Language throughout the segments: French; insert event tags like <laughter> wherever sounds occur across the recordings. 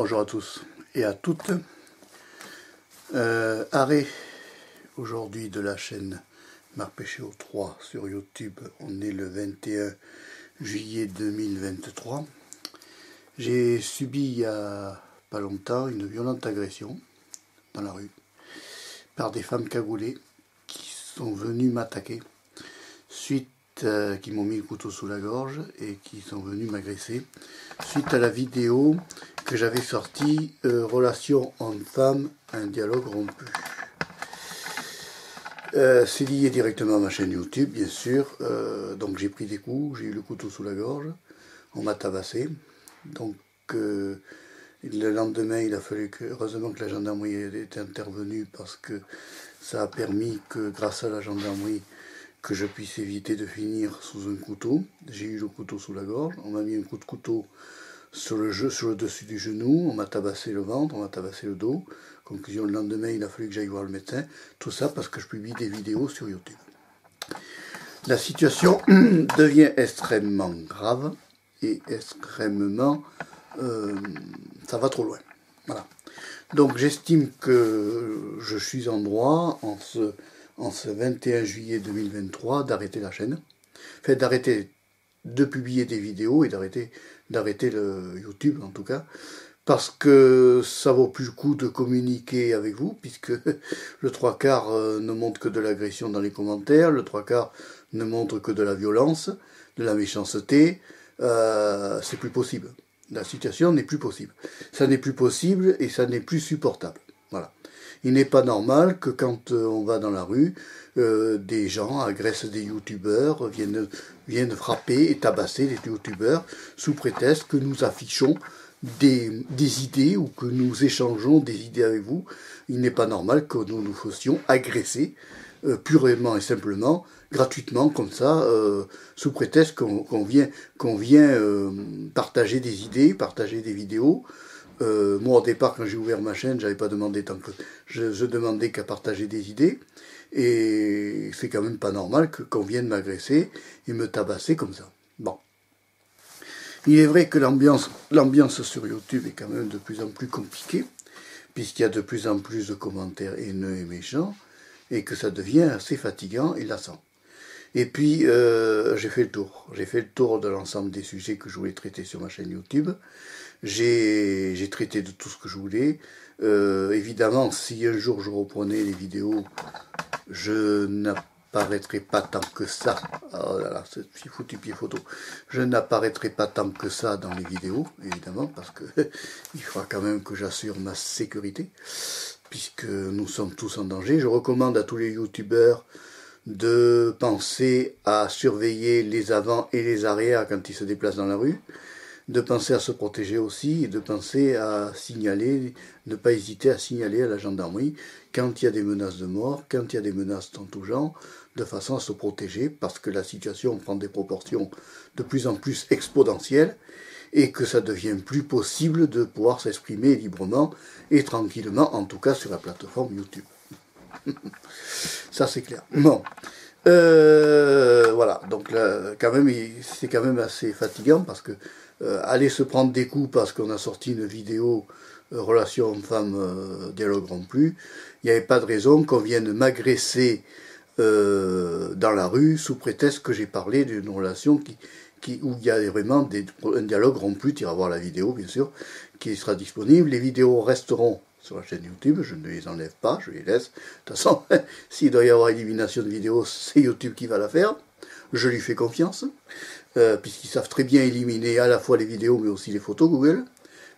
Bonjour à tous et à toutes. Euh, arrêt aujourd'hui de la chaîne Marc Péchéo 3 sur YouTube. On est le 21 juillet 2023. J'ai subi il y a pas longtemps une violente agression dans la rue par des femmes cagoulées qui sont venues m'attaquer suite euh, qui m'ont mis le couteau sous la gorge et qui sont venus m'agresser suite à la vidéo que j'avais sortie euh, Relation homme-femme, un dialogue rompu. Euh, c'est lié directement à ma chaîne YouTube, bien sûr. donc j'ai pris des coups, j'ai eu le couteau sous la gorge, on m'a tabassé. Donc le lendemain, il a fallu que, heureusement que la gendarmerie était intervenue parce que ça a permis que, grâce à la gendarmerie, que je puisse éviter de finir sous un couteau. J'ai eu le couteau sous la gorge, on m'a mis un coup de couteau sur le, jeu, sur le dessus du genou, on m'a tabassé le ventre, on m'a tabassé le dos. Conclusion, le lendemain, il a fallu que j'aille voir le médecin. Tout ça parce que je publie des vidéos sur YouTube. La situation <clears throat> devient extrêmement grave et extrêmement... Euh, ça va trop loin. Voilà. Donc j'estime que je suis en droit en ce en ce 21 juillet 2023 d'arrêter la chaîne, fait d'arrêter de publier des vidéos et d'arrêter d'arrêter le YouTube en tout cas, parce que ça vaut plus le coup de communiquer avec vous, puisque <laughs> le trois quarts euh, ne montre que de l'agression dans les commentaires, le trois quarts ne montre que de la violence, de la méchanceté, euh, c'est plus possible. La situation n'est plus possible. Ça n'est plus possible et ça n'est plus supportable. Voilà. Il n'est pas normal que quand euh, on va dans la rue, euh, des gens agressent des youtubeurs, viennent, viennent frapper et tabasser les youtubeurs sous prétexte que nous affichons des, des, idées ou que nous échangeons des idées avec vous. Il n'est pas normal que nous nous fassions agresser euh, purement et simplement, gratuitement, comme ça, sous prétexte qu'on vient, qu'on vient partager des idées, partager des vidéos. Euh, moi, au départ, quand j'ai ouvert ma chaîne, j'avais pas demandé tant que je, demandais qu'à partager des idées. Et c'est quand même pas normal qu'on vienne m'agresser et me tabasser comme ça. Bon. Il est vrai que l'ambiance, l'ambiance sur YouTube est quand même de plus en plus compliquée, puisqu'il y a de plus en plus de commentaires haineux et méchants, et que ça devient assez fatigant et lassant. Et puis, euh, j'ai fait le tour. J'ai fait le tour de l'ensemble des sujets que je voulais traiter sur ma chaîne YouTube. J'ai traité de tout ce que je voulais. Euh, évidemment, si un jour je reprenais les vidéos, je n'apparaîtrai pas tant que ça. Oh là là, ce foutu pied photo. Je n'apparaîtrai pas tant que ça dans les vidéos, évidemment, parce que <laughs> il faudra quand même que j'assure ma sécurité, puisque nous sommes tous en danger. Je recommande à tous les youtubeurs de penser à surveiller les avant et les arrières quand ils se déplacent dans la rue de penser à se protéger aussi et de penser à signaler, ne pas hésiter à signaler à la gendarmerie quand il y a des menaces de mort, quand il y a des menaces dans tout genre, de façon à se protéger parce que la situation prend des proportions de plus en plus exponentielles et que ça devient plus possible de pouvoir s'exprimer librement et tranquillement, en tout cas sur la plateforme YouTube. <laughs> ça c'est clair. Bon. Euh, voilà, donc quand même, c'est quand même assez fatigant parce que euh, aller se prendre des coups parce qu'on a sorti une vidéo euh, relation homme-femme euh, dialogue plus, il n'y avait pas de raison qu'on vienne m'agresser dans la rue sous prétexte que j'ai parlé d'une relation qui, qui, où il y a vraiment un dialogue rompu, tu iras voir la vidéo bien sûr, qui sera disponible. Les vidéos resteront sur la chaîne YouTube, je ne les enlève pas, je les laisse. De toute façon, <laughs> s'il doit y avoir élimination de vidéos, c'est YouTube qui va la faire. Je lui fais confiance. Euh, puisqu'ils savent très bien éliminer à la fois les vidéos mais aussi les photos Google,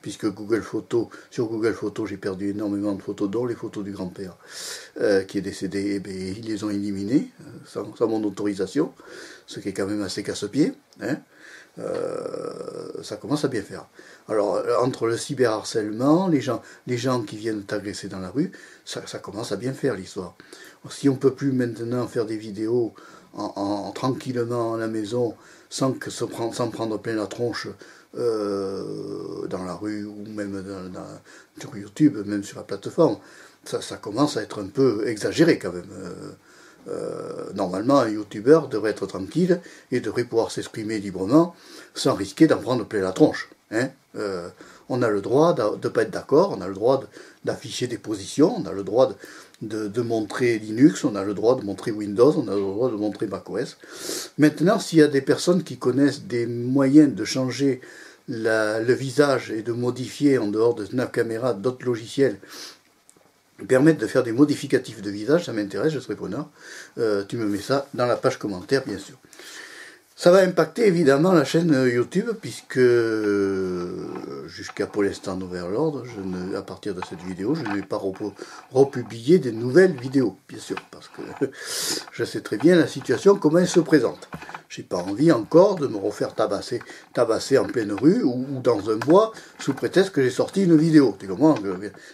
puisque Google Photos, sur Google Photos, j'ai perdu énormément de photos, dont les photos du grand-père euh, qui est décédé, eh bien, ils les ont éliminées euh, sans, mon autorisation, ce qui est quand même assez casse-pied. Hein. ça commence à bien faire. Alors, entre le cyberharcèlement, les gens, les gens qui viennent t'agresser dans la rue, ça, commence à bien faire l'histoire. Si on ne peut plus maintenant faire des vidéos en, tranquillement à la maison, sans, que se sans prendre plein la tronche euh, dans la rue ou même sur YouTube, même sur la plateforme, ça, commence à être un peu exagéré quand même. Euh, normalement, un youtubeur devrait être tranquille et devrait pouvoir s'exprimer librement sans risquer d'en prendre plein la tronche. Hein. Euh, on a le droit de ne pas être d'accord, on a le droit d'afficher des positions, on a le droit de, de, montrer Linux, on a le droit de montrer Windows, on a le droit de montrer macOS. Maintenant, s'il y a des personnes qui connaissent des moyens de changer le visage et de modifier en dehors de Snap Camera d'autres logiciels permettre de faire des modificatifs de visage, ça m'intéresse, je serai preneur. Euh, tu me mets ça dans la page commentaire, bien sûr. Ça va impacter évidemment la chaîne YouTube, puisque jusqu'à pour l'instant nouvel ordre, je à partir de cette vidéo, je ne vais pas republier des nouvelles vidéos, bien sûr, parce que <laughs> je sais très bien la situation, comment elle se présente. J'ai pas envie encore de me refaire tabasser, tabasser en pleine rue ou, dans un bois sous prétexte que j'ai sorti une vidéo. Comprends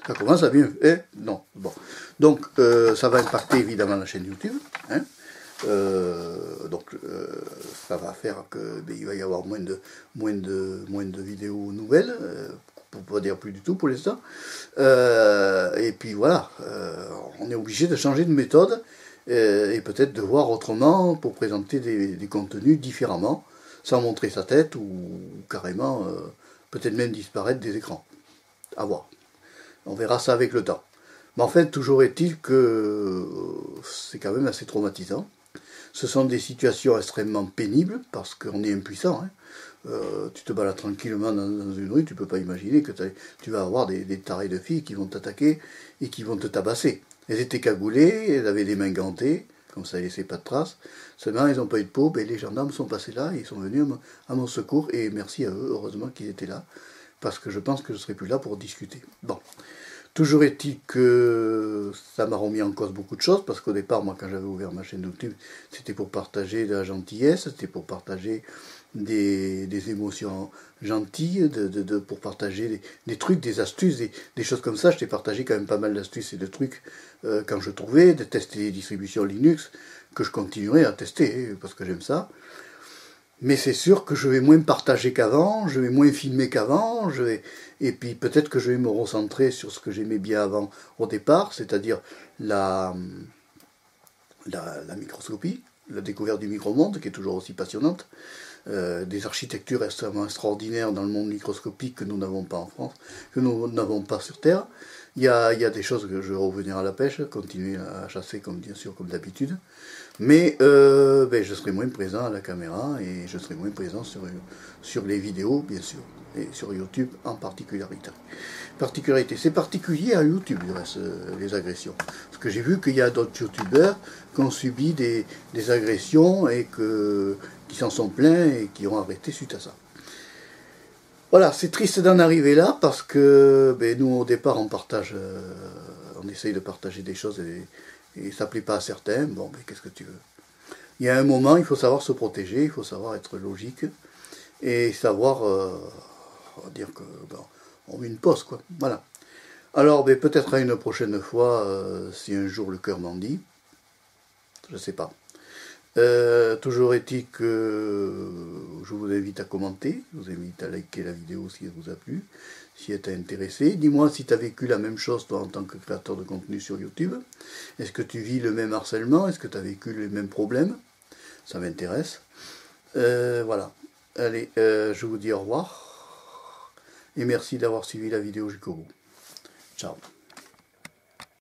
Ça commence à bien. Hein? Non. Bon. Donc euh, ça va impacter évidemment la chaîne YouTube. Hein euh, donc euh, ça va faire que ben, va y avoir moins de moins de moins de vidéos nouvelles, euh, pour pas dire plus du tout pour l'instant. et puis voilà, on est obligé de changer de méthode et peut-être de voir autrement pour présenter des, contenus différemment, sans montrer sa tête ou carrément peut-être même disparaître des écrans. À voir. On verra ça avec le temps. Mais en fait, toujours est-il que c'est quand même assez traumatisant. Ce sont des situations extrêmement pénibles parce qu'on est impuissant. Hein. Euh, tu te balades tranquillement dans, une rue, tu ne peux pas imaginer que tu vas avoir des, tarés de filles qui vont t'attaquer et qui vont te tabasser. Elles étaient cagoulées, elles avaient des mains gantées, comme ça ne laissait pas de traces. Seulement, ils n'ont pas eu de peau, et les gendarmes sont passés là, ils sont venus à mon secours, et merci à eux, heureusement qu'ils étaient là, parce que je pense que je ne serais plus là pour discuter. Bon. Toujours est-il que ça m'a remis en cause beaucoup de choses, parce qu'au départ, moi, quand j'avais ouvert ma chaîne YouTube, c'était pour partager de la gentillesse, c'était pour partager des, émotions gentilles, pour partager des, trucs, des astuces, des, choses comme ça. Je t'ai partagé quand même pas mal d'astuces et de trucs euh, quand je trouvais, de tester des distributions Linux, que je continuerai à tester, parce que j'aime ça. Mais c'est sûr que je vais moins partager qu'avant, je vais moins filmer qu'avant, et puis peut-être que je vais me recentrer sur ce que j'aimais bien avant au départ, c'est-à-dire la, la, microscopie, la découverte du micro-monde, qui est toujours aussi passionnante, euh, des architectures extrêmement extraordinaires dans le monde microscopique que nous n'avons pas en France, que nous n'avons pas sur Terre. Il y, a, il y a des choses que je vais revenir à la pêche, continuer à chasser comme bien sûr comme d'habitude. Mais euh, ben, je serai moins présent à la caméra et je serai moins présent sur, sur les vidéos, bien sûr, et sur YouTube en particularité. particularité. C'est particulier à YouTube, euh, les agressions. Parce que j'ai vu qu'il y a d'autres YouTubeurs qui ont subi des, agressions et que, qui s'en sont plaints et qui ont arrêté suite à ça. Voilà, c'est triste d'en arriver là parce que ben, nous, au départ, on partage, euh, on essaye de partager des choses et ça ne plaît pas à certains, bon, mais qu'est-ce que tu veux? Il y a un moment, il faut savoir se protéger, il faut savoir être logique, et savoir euh, dire que on met une pause, quoi. Voilà. Alors, ben, peut-être à une prochaine fois, euh, si un jour le cœur m'en dit, je ne sais pas. Euh, toujours est-il que je vous invite à commenter, je vous invite à liker la vidéo si elle vous a plu, si elle t'a intéressé. Dis-moi si tu as vécu la même chose toi en tant que créateur de contenu sur YouTube. Est-ce que tu vis le même harcèlement? Est-ce que tu as vécu les mêmes problèmes? Ça m'intéresse. Euh, voilà. Allez, euh, je vous dis au revoir. Et merci d'avoir suivi la vidéo jusqu'au bout. Ciao.